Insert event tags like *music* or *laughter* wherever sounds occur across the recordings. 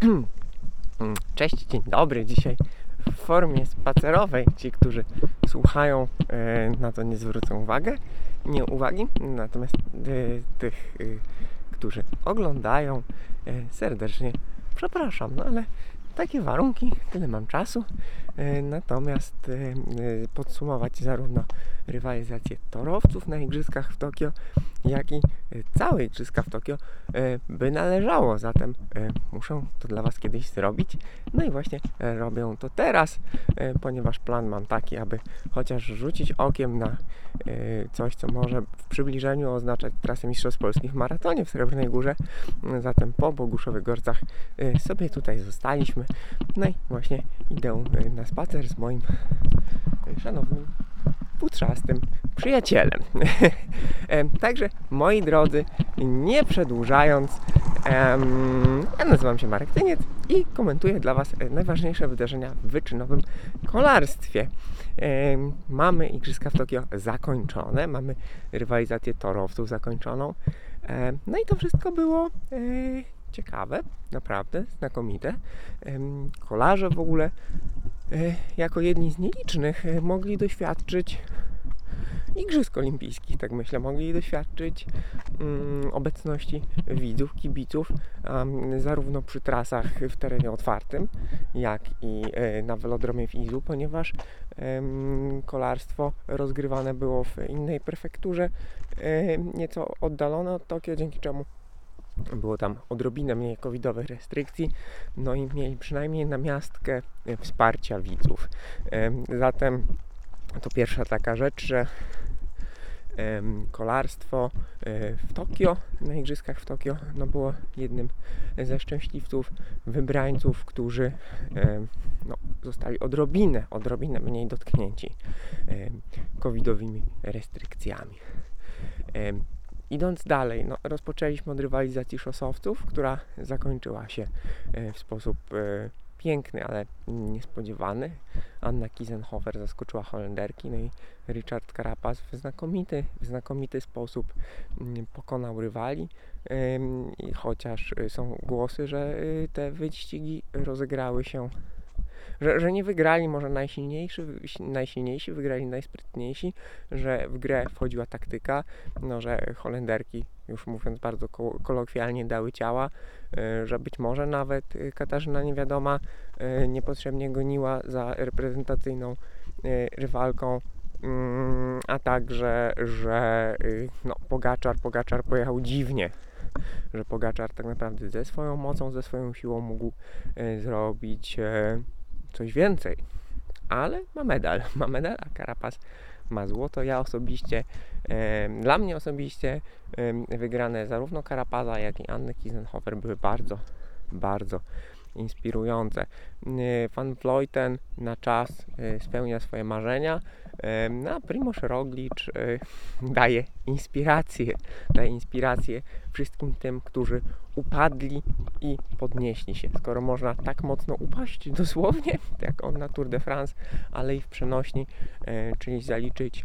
*clears throat* Cześć, dzień dobry. Dzisiaj w formie spacerowej. Ci, którzy słuchają, e, na to nie zwrócą uwagę, nie uwagi. Natomiast e, tych, e, którzy oglądają, serdecznie przepraszam. No ale takie warunki, tyle mam czasu. Natomiast podsumować zarówno rywalizację torowców na Igrzyskach w Tokio, jak i całe Igrzyska w Tokio e, by należało. Zatem e, muszę to dla Was kiedyś zrobić. No i właśnie e, robię to teraz, ponieważ plan mam taki, aby chociaż rzucić okiem na coś, co może w przybliżeniu oznaczać trasę Mistrzostw Polskich w maratonie w Srebrnej Górze. Zatem po Boguszowych Gorcach sobie tutaj zostaliśmy. No i właśnie idę na spacer z moim szanownym futrzastym przyjacielem. *laughs* Także moi drodzy, nie przedłużając, ja nazywam się Marek Tyniec i komentuję dla Was najważniejsze wydarzenia w wyczynowym kolarstwie. Mamy Igrzyska w Tokio zakończone, mamy rywalizację torowców zakończoną. No i to wszystko było e, ciekawe, naprawdę znakomite. Kolarze w ogóle e, jako jedni z nielicznych e, mogli doświadczyć Igrzysk Olimpijskich, tak myślę, mogli doświadczyć um, obecności widzów, kibiców, um, zarówno przy trasach w terenie otwartym, jak i e, na velodromie w Izu, ponieważ kolarstwo rozgrywane było w innej prefekturze, e, nieco oddalone od Tokio, dzięki czemu było tam odrobinę mniej covidowych restrykcji, no i mieli przynajmniej na miastkę wsparcia widzów. Zatem to pierwsza taka rzecz, że kolarstwo e, w Tokio, na Igrzyskach w Tokio, no było jednym ze szczęśliwców, wybrańców, którzy no, zostali odrobinę, odrobinę mniej dotknięci covidowymi restrykcjami. Idąc dalej, no, rozpoczęliśmy od rywalizacji szosowców, która zakończyła się e, w sposób e, piękny, ale niespodziewany. Anna Kisenhofer zaskoczyła Holenderki, no i Richard Carapaz w znakomity, w znakomity sposób mm, pokonał rywali. Chociaż y, są głosy, że te wyścigi rozegrały się że, że nie wygrali może najsilniejsi, najsilniejsi, wygrali najsprytniejsi, że w grę wchodziła taktyka, no, że Holenderki, już mówiąc bardzo kolokwialnie, dały ciała, e, że być może nawet Katarzyna Niewiadoma e, niepotrzebnie goniła za reprezentacyjną rywalką, mm, a także, że no, Pogaczar, Pogaczar pojechał dziwnie, że Pogaczar tak naprawdę ze swoją mocą, ze swoją siłą mógł zrobić coś więcej. Ale ma medal, *laughs* ma medal, a Carapaz ma złoto. Ja osobiście, e, dla mnie osobiście e, wygrane zarówno Carapaza, jak i Anny Kisenhofer były bardzo, bardzo inspirujące. Van Vleuten na czas e, spełnia swoje marzenia, no, a Primoz e, daje inspirację, daje inspirację wszystkim tym, którzy upadli i podnieśli się. Skoro można tak mocno upaść dosłownie, *laughs* jak on na Tour de France, ale i w przenośni, czyli zaliczyć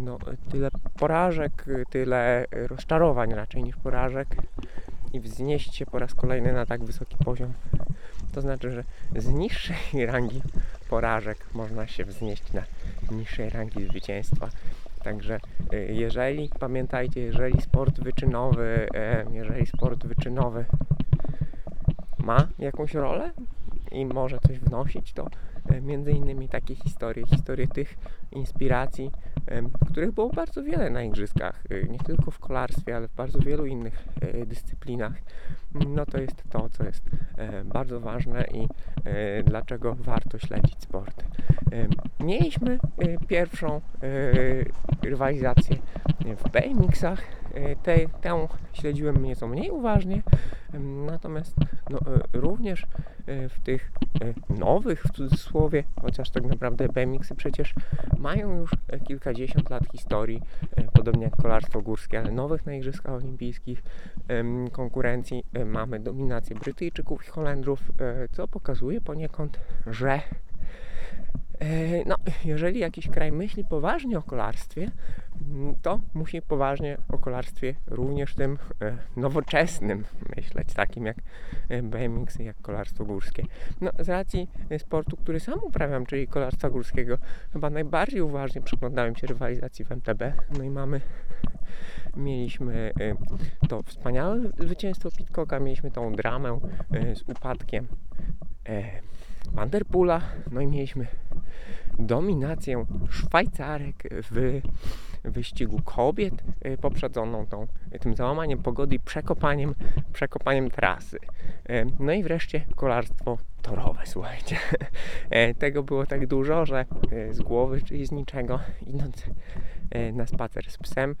no, tyle porażek, tyle rozczarowań raczej niż porażek i wznieść się po raz kolejny na tak wysoki poziom. To znaczy, że z niższej *laughs* rangi porażek można się wznieść na niższej rangi zwycięstwa. Także y, jeżeli, pamiętajcie, jeżeli sport wyczynowy, jeżeli sport wyczynowy ma jakąś rolę i może coś wnosić, to E, między innymi takie historie, historie tych inspiracji, których było bardzo wiele na igrzyskach, e, nie tylko w kolarstwie, ale w bardzo wielu innych e, dyscyplinach. No to jest to, co jest bardzo ważne i dlaczego warto śledzić sport. Mieliśmy pierwszą rywalizację w BMX-ach. Te, tę śledziłem nieco mniej uważnie, natomiast no, również w tych nowych, w cudzysłowie, chociaż tak naprawdę BMX-y przecież mają już kilkadziesiąt lat historii, podobnie jak kolarstwo górskie, ale nowych na Igrzyskach Olimpijskich konkurencji mamy dominację Brytyjczyków i Holendrów, co pokazuje poniekąd, że E, no, jeżeli jakiś kraj myśli poważnie o kolarstwie, mm, to musi poważnie o kolarstwie również tym e, nowoczesnym myśleć, takim jak e, BMX jak kolarstwo górskie. No, z racji sportu, który sam uprawiam, czyli kolarstwa górskiego, chyba najbardziej uważnie przyglądałem się rywalizacji w MTB. No i mamy mieliśmy to wspaniałe zwycięstwo Pitcocka, mieliśmy tą dramę z upadkiem Vanderpoola, no i mieliśmy dominację Szwajcarek w wyścigu kobiet e, poprzedzoną tą, tym załamaniem pogody i przekopaniem, przekopaniem trasy. E, no i wreszcie kolarstwo torowe, słuchajcie. E, *laughs* tego było tak dużo, że z głowy, czyli z niczego, idąc na spacer z psem,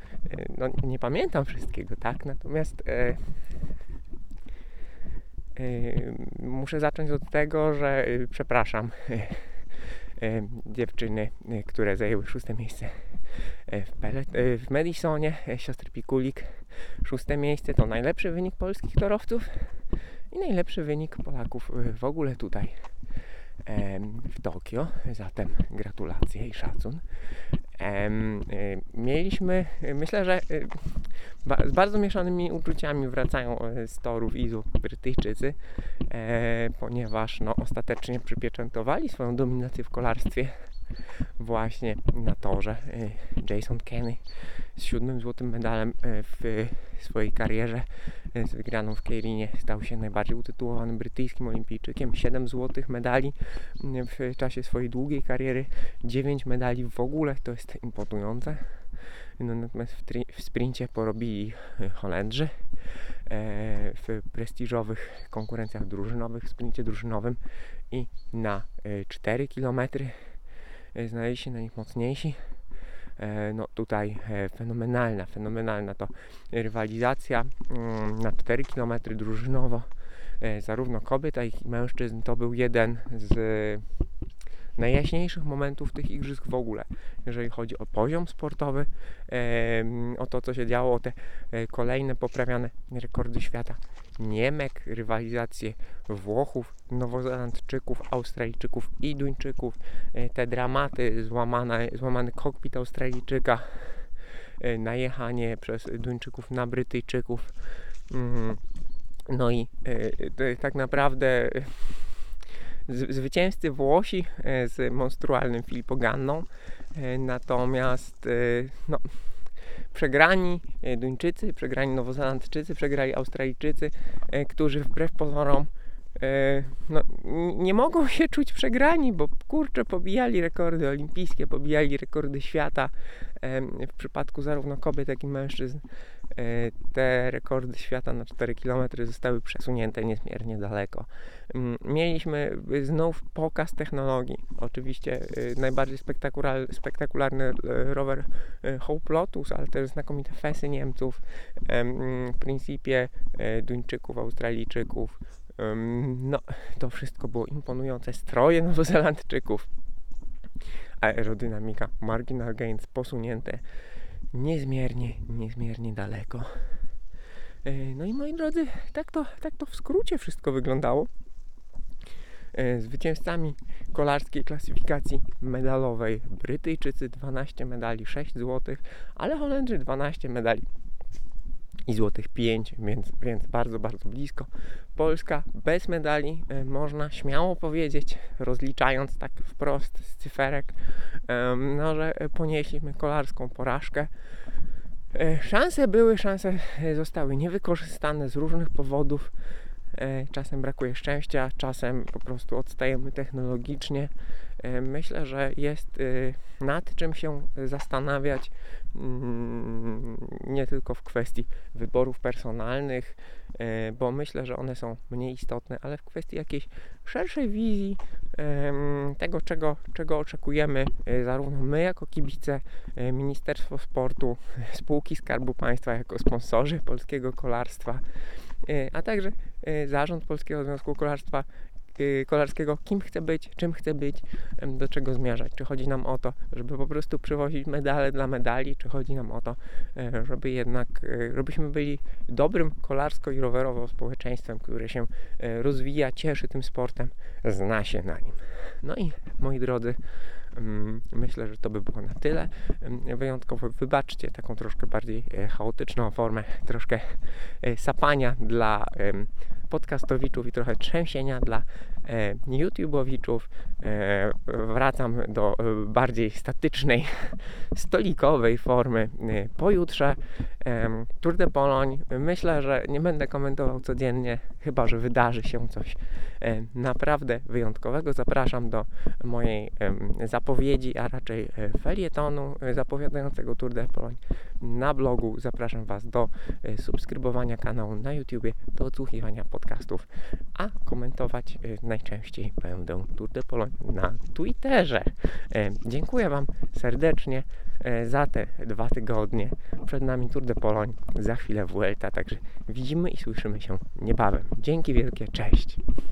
no nie pamiętam wszystkiego, tak? Natomiast muszę zacząć od tego, że przepraszam *laughs* dziewczyny, e, które zajęły szóste miejsce e, w, Pelet, e, w Madisonie, siostry Pikulik. Szóste miejsce to najlepszy wynik polskich torowców i najlepszy wynik Polaków w ogóle tutaj w Tokio. Zatem gratulacje i szacun. Mieliśmy, myślę, że z bardzo mieszanymi uczuciami wracają z torów Izu Brytyjczycy, ponieważ no, ostatecznie przypieczętowali swoją dominację w kolarstwie właśnie na torze. Jason Kenny z siódmym złotym medalem w swojej karierze z wygraną w Keirinie stał się najbardziej utytułowanym brytyjskim olimpijczykiem. 7 złotych medali w czasie swojej długiej kariery, 9 medali w ogóle, to jest imponujące. No, natomiast w, w sprincie porobili Holendrzy e, w prestiżowych konkurencjach drużynowych, w sprincie drużynowym i na 4 e, km e, znaleźli się na nich mocniejsi. No tutaj fenomenalna, fenomenalna to rywalizacja mm, na 4 km drużynowo zarówno kobiet, jak i mężczyzn. To był jeden z najjaśniejszych momentów tych igrzysk w ogóle, jeżeli chodzi o poziom sportowy, o to, co się działo, o te e, kolejne poprawiane rekordy świata. Niemek, rywalizacje Włochów, Nowozelandczyków, Australijczyków i Duńczyków, e, te dramaty, złamane, złamany kokpit Australijczyka, e, najechanie przez Duńczyków na Brytyjczyków. Mm, no i tak naprawdę zwycięzcy Włosi e, z monstrualnym Filipoganną. E, natomiast e, no, przegrani Duńczycy, przegrani Nowozelandczycy, przegrali Australijczycy, którzy wbrew pozorom no, nie mogą się czuć przegrani, bo kurczę, pobijali rekordy olimpijskie, pobijali rekordy świata w przypadku zarówno kobiet, jak i mężczyzn. E, te rekordy świata na 4 km zostały przesunięte niezmiernie daleko. Mm, mieliśmy znów pokaz technologii. Oczywiście e, najbardziej spektakularny e, rower Hope Lotus, ale też znakomite fesy Niemców, w Principie Duńczyków, Australijczyków. No, to wszystko było imponujące. Stroje Nowozelandczyków, aerodynamika, marginal gains posunięte niezmiernie, niezmiernie daleko. E, no i moi drodzy, tak to, tak to w skrócie wszystko wyglądało. E, zwycięzcami kolarskiej klasyfikacji medalowej Brytyjczycy 12 medali, 6 złotych, ale Holendrzy 12 medali i złotych 5, więc, więc bardzo, bardzo blisko. Polska bez medali, e, można śmiało powiedzieć, rozliczając tak wprost z cyferek, no, że ponieśliśmy kolarską porażkę. E, szanse były, szanse zostały niewykorzystane z różnych powodów. E, czasem brakuje szczęścia, czasem po prostu odstajemy technologicznie. E, myślę, że jest e, nad czym się zastanawiać, mm, nie tylko w kwestii wyborów personalnych, bo myślę, że one są mniej istotne, ale w kwestii jakiejś szerszej wizji tego, czego, czego oczekujemy zarówno my jako kibice, Ministerstwo Sportu, *laughs* spółki Skarbu Państwa jako sponsorzy polskiego kolarstwa, a także zarząd Polskiego Związku Kolarstwa y, kolarskiego, kim chcę być, czym chcę być, do czego zmierzać. Czy chodzi nam o to, żeby po prostu przywozić medale dla medali, czy chodzi nam o to, e, żeby jednak, e, żebyśmy byli dobrym kolarsko i rowerowo społeczeństwem, które się e, rozwija, cieszy tym sportem, zna się na nim. No i moi drodzy, myślę, że to by było na tyle. Em, Wyjątkowo wybaczcie taką troszkę bardziej e, chaotyczną formę, *laughs* troszkę e, sapania dla podcastowiczów i trochę trzęsienia dla YouTubeowiczów. E, wracam do e, bardziej statycznej, *laughs* stolikowej formy e, pojutrze. Tour de Poloń. Myślę, że nie będę komentował codziennie, chyba że wydarzy się coś e, naprawdę wyjątkowego. Zapraszam do mojej zapowiedzi, a raczej e, felietonu e, zapowiadającego Tour de Poloń na blogu. Zapraszam Was do e, subskrybowania kanału na YouTubie, do odsłuchiwania podcastów, a komentować e, najczęściej będę Tour de Poloń na Twitterze. E, Dziękuję Wam serdecznie e, za te dwa tygodnie. Przed nami Tour de Poloń, za chwilę Vuelta, także widzimy i słyszymy się niebawem. Dzięki wielkie, cześć!